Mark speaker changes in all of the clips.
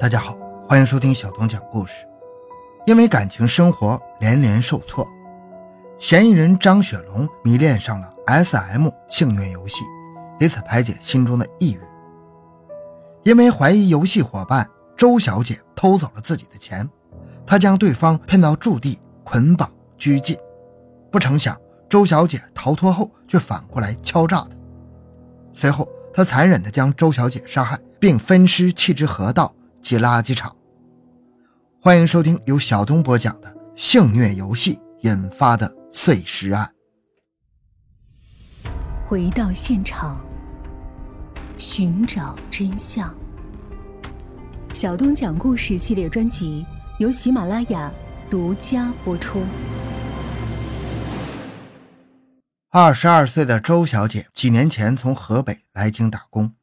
Speaker 1: 大家好，欢迎收听小东讲故事。因为感情生活连连受挫，嫌疑人张雪龙迷恋上了 S.M 性虐游戏，以此排解心中的抑郁。因为怀疑游戏伙伴周小姐偷走了自己的钱，他将对方骗到驻地捆绑拘禁。不成想，周小姐逃脱后却反过来敲诈他。随后，他残忍地将周小姐杀害，并分尸弃之河道。及垃圾场。欢迎收听由小东播讲的性虐游戏引发的碎尸案。
Speaker 2: 回到现场，寻找真相。小东讲故事系列专辑由喜马拉雅独家播出。
Speaker 1: 二十二岁的周小姐几年前从河北来京打工。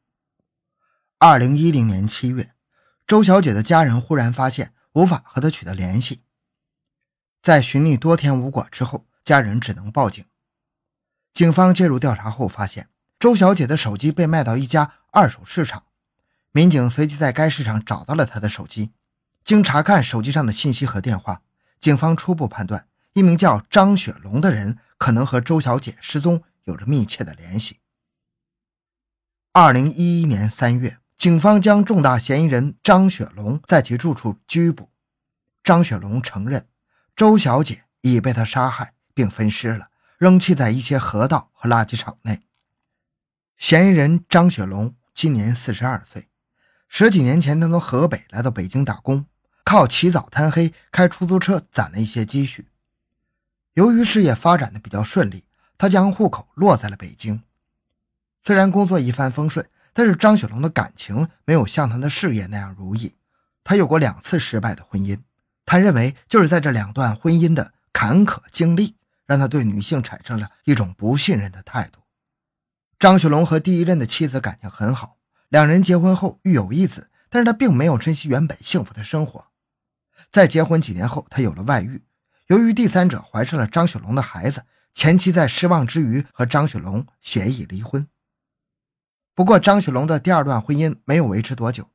Speaker 1: 二零一零年七月。周小姐的家人忽然发现无法和她取得联系，在寻觅多天无果之后，家人只能报警。警方介入调查后发现，周小姐的手机被卖到一家二手市场，民警随即在该市场找到了她的手机。经查看手机上的信息和电话，警方初步判断，一名叫张雪龙的人可能和周小姐失踪有着密切的联系。二零一一年三月。警方将重大嫌疑人张雪龙在其住处拘捕。张雪龙承认，周小姐已被他杀害并分尸了，扔弃在一些河道和垃圾场内。嫌疑人张雪龙今年四十二岁，十几年前他从河北来到北京打工，靠起早贪黑开出租车攒了一些积蓄。由于事业发展的比较顺利，他将户口落在了北京。虽然工作一帆风顺。但是张雪龙的感情没有像他的事业那样如意，他有过两次失败的婚姻。他认为就是在这两段婚姻的坎坷经历，让他对女性产生了一种不信任的态度。张雪龙和第一任的妻子感情很好，两人结婚后育有一子，但是他并没有珍惜原本幸福的生活。在结婚几年后，他有了外遇，由于第三者怀上了张雪龙的孩子，前妻在失望之余和张雪龙协议离婚。不过，张雪龙的第二段婚姻没有维持多久，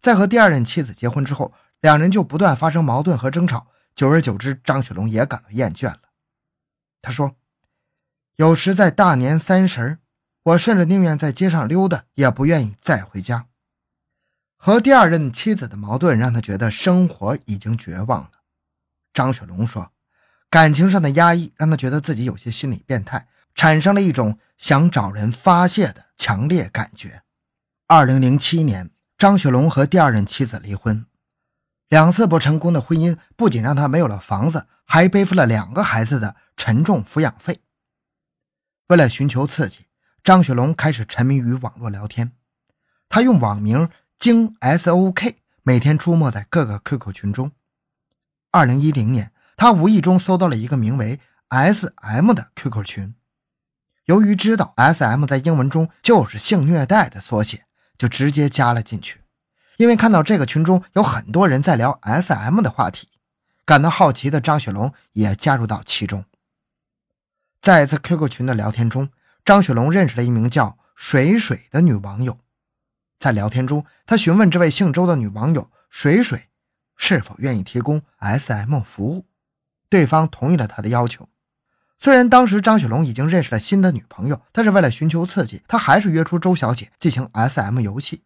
Speaker 1: 在和第二任妻子结婚之后，两人就不断发生矛盾和争吵。久而久之，张雪龙也感到厌倦了。他说：“有时在大年三十我甚至宁愿在街上溜达，也不愿意再回家。”和第二任妻子的矛盾让他觉得生活已经绝望了。张雪龙说：“感情上的压抑让他觉得自己有些心理变态，产生了一种想找人发泄的。”强烈感觉。二零零七年，张雪龙和第二任妻子离婚，两次不成功的婚姻不仅让他没有了房子，还背负了两个孩子的沉重抚养费。为了寻求刺激，张雪龙开始沉迷于网络聊天。他用网名“京 SOK”，每天出没在各个 QQ 群中。二零一零年，他无意中搜到了一个名为 “SM” 的 QQ 群。由于知道 S.M 在英文中就是性虐待的缩写，就直接加了进去。因为看到这个群中有很多人在聊 S.M 的话题，感到好奇的张雪龙也加入到其中。在一次 QQ 群的聊天中，张雪龙认识了一名叫水水的女网友。在聊天中，他询问这位姓周的女网友水水是否愿意提供 S.M 服务，对方同意了他的要求。虽然当时张雪龙已经认识了新的女朋友，但是为了寻求刺激，他还是约出周小姐进行 S.M 游戏。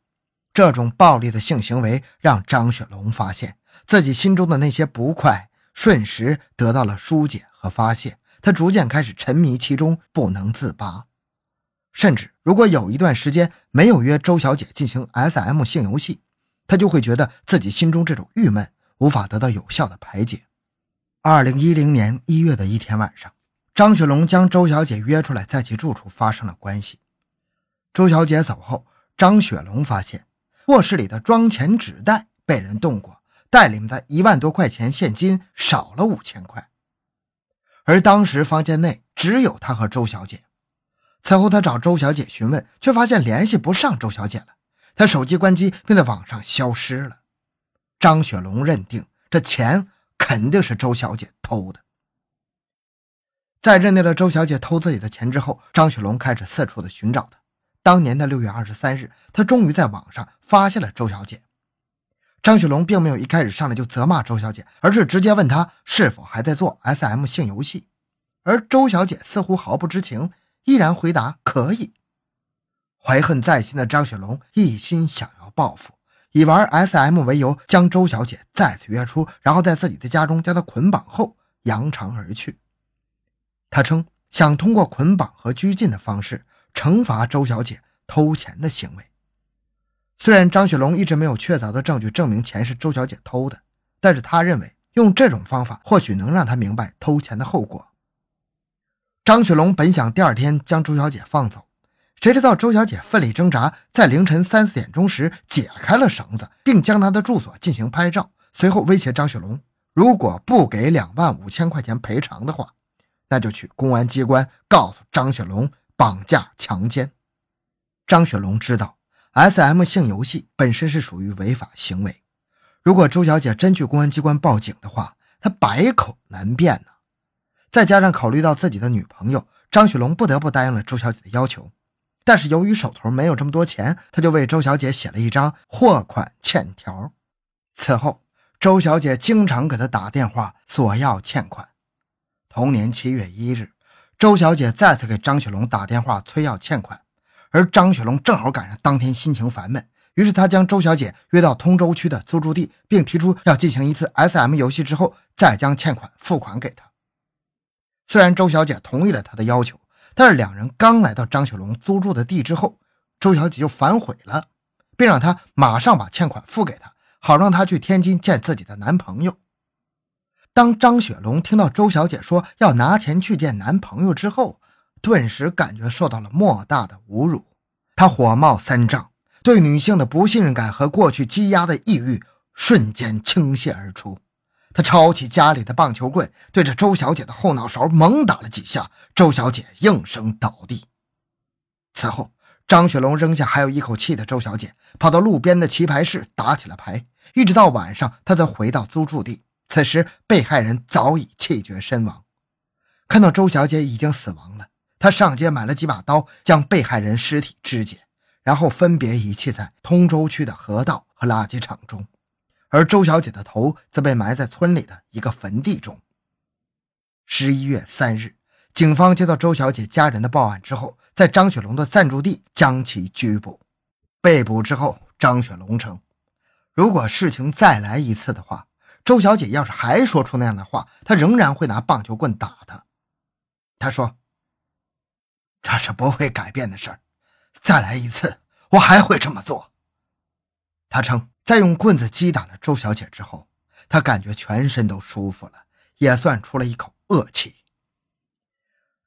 Speaker 1: 这种暴力的性行为让张雪龙发现自己心中的那些不快，瞬时得到了疏解和发泄。他逐渐开始沉迷其中，不能自拔。甚至如果有一段时间没有约周小姐进行 S.M 性游戏，他就会觉得自己心中这种郁闷无法得到有效的排解。二零一零年一月的一天晚上。张雪龙将周小姐约出来，在其住处发生了关系。周小姐走后，张雪龙发现卧室里的装钱纸袋被人动过，袋里面的一万多块钱现金少了五千块。而当时房间内只有他和周小姐。此后，他找周小姐询问，却发现联系不上周小姐了。他手机关机，并在网上消失了。张雪龙认定这钱肯定是周小姐偷的。在认定了周小姐偷自己的钱之后，张雪龙开始四处的寻找她。当年的六月二十三日，他终于在网上发现了周小姐。张雪龙并没有一开始上来就责骂周小姐，而是直接问她是否还在做 S.M 性游戏，而周小姐似乎毫不知情，依然回答可以。怀恨在心的张雪龙一心想要报复，以玩 S.M 为由将周小姐再次约出，然后在自己的家中将她捆绑后扬长而去。他称想通过捆绑和拘禁的方式惩罚周小姐偷钱的行为。虽然张雪龙一直没有确凿的证据证明钱是周小姐偷的，但是他认为用这种方法或许能让他明白偷钱的后果。张雪龙本想第二天将周小姐放走，谁知道周小姐奋力挣扎，在凌晨三四点钟时解开了绳子，并将她的住所进行拍照，随后威胁张雪龙，如果不给两万五千块钱赔偿的话，那就去公安机关告诉张雪龙绑架强奸。张雪龙知道。S.M 性游戏本身是属于违法行为，如果周小姐真去公安机关报警的话，她百口难辩呢。再加上考虑到自己的女朋友，张雪龙不得不答应了周小姐的要求。但是由于手头没有这么多钱，他就为周小姐写了一张货款欠条。此后，周小姐经常给他打电话索要欠款。同年七月一日，周小姐再次给张雪龙打电话催要欠款。而张雪龙正好赶上当天心情烦闷，于是他将周小姐约到通州区的租住地，并提出要进行一次 S.M 游戏之后再将欠款付款给他。虽然周小姐同意了他的要求，但是两人刚来到张雪龙租住的地之后，周小姐就反悔了，并让他马上把欠款付给他，好让他去天津见自己的男朋友。当张雪龙听到周小姐说要拿钱去见男朋友之后，顿时感觉受到了莫大的侮辱，他火冒三丈，对女性的不信任感和过去积压的抑郁瞬间倾泻而出。他抄起家里的棒球棍，对着周小姐的后脑勺猛打了几下，周小姐应声倒地。此后，张雪龙扔下还有一口气的周小姐，跑到路边的棋牌室打起了牌，一直到晚上，他才回到租住地。此时，被害人早已气绝身亡。看到周小姐已经死亡了。他上街买了几把刀，将被害人尸体肢解，然后分别遗弃在通州区的河道和垃圾场中，而周小姐的头则被埋在村里的一个坟地中。十一月三日，警方接到周小姐家人的报案之后，在张雪龙的暂住地将其拘捕。被捕之后，张雪龙称，如果事情再来一次的话，周小姐要是还说出那样的话，他仍然会拿棒球棍打她。他说。这是不会改变的事儿，再来一次，我还会这么做。他称，在用棍子击打了周小姐之后，他感觉全身都舒服了，也算出了一口恶气。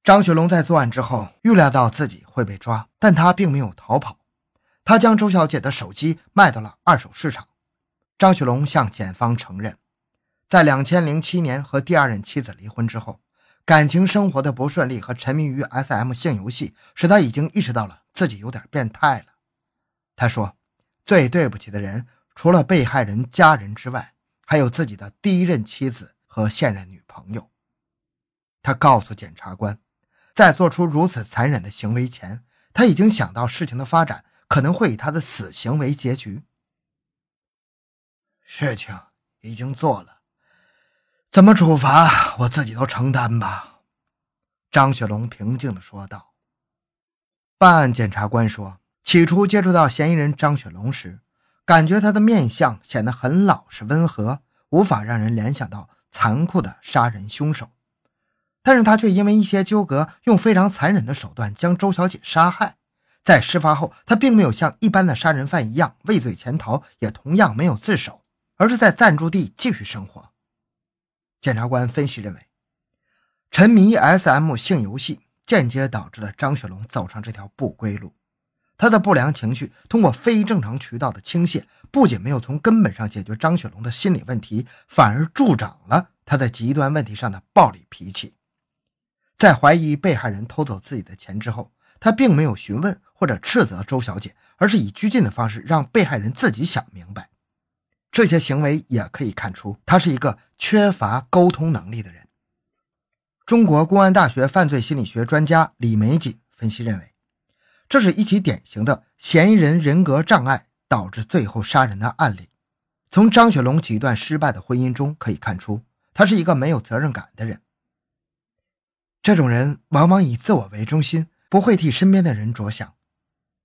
Speaker 1: 张雪龙在作案之后预料到自己会被抓，但他并没有逃跑，他将周小姐的手机卖到了二手市场。张雪龙向检方承认，在两千零七年和第二任妻子离婚之后。感情生活的不顺利和沉迷于 S.M 性游戏，使他已经意识到了自己有点变态了。他说：“最对不起的人，除了被害人家人之外，还有自己的第一任妻子和现任女朋友。”他告诉检察官，在做出如此残忍的行为前，他已经想到事情的发展可能会以他的死刑为结局。事情已经做了。怎么处罚，我自己都承担吧。”张雪龙平静地说道。办案检察官说：“起初接触到嫌疑人张雪龙时，感觉他的面相显得很老实温和，无法让人联想到残酷的杀人凶手。但是他却因为一些纠葛，用非常残忍的手段将周小姐杀害。在事发后，他并没有像一般的杀人犯一样畏罪潜逃，也同样没有自首，而是在暂住地继续生活。”检察官分析认为，沉迷 S.M 性游戏间接导致了张雪龙走上这条不归路。他的不良情绪通过非正常渠道的倾泻，不仅没有从根本上解决张雪龙的心理问题，反而助长了他在极端问题上的暴力脾气。在怀疑被害人偷走自己的钱之后，他并没有询问或者斥责周小姐，而是以拘禁的方式让被害人自己想明白。这些行为也可以看出，他是一个缺乏沟通能力的人。中国公安大学犯罪心理学专家李玫瑾分析认为，这是一起典型的嫌疑人人格障碍导致最后杀人的案例。从张雪龙几段失败的婚姻中可以看出，他是一个没有责任感的人。这种人往往以自我为中心，不会替身边的人着想，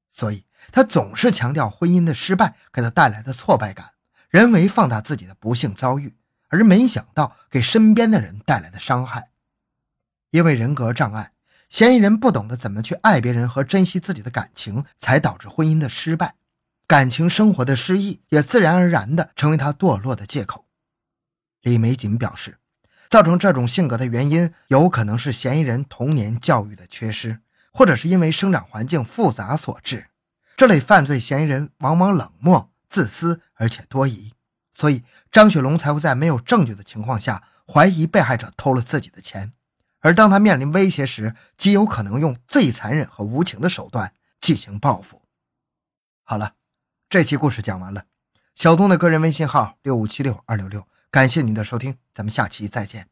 Speaker 1: 所以他总是强调婚姻的失败给他带来的挫败感，人为放大自己的不幸遭遇，而没想到给身边的人带来的伤害。因为人格障碍，嫌疑人不懂得怎么去爱别人和珍惜自己的感情，才导致婚姻的失败。感情生活的失意也自然而然地成为他堕落的借口。李玫瑾表示，造成这种性格的原因有可能是嫌疑人童年教育的缺失，或者是因为生长环境复杂所致。这类犯罪嫌疑人往往冷漠、自私，而且多疑，所以张雪龙才会在没有证据的情况下怀疑被害者偷了自己的钱，而当他面临威胁时，极有可能用最残忍和无情的手段进行报复。好了。这期故事讲完了，小东的个人微信号六五七六二六六，感谢您的收听，咱们下期再见。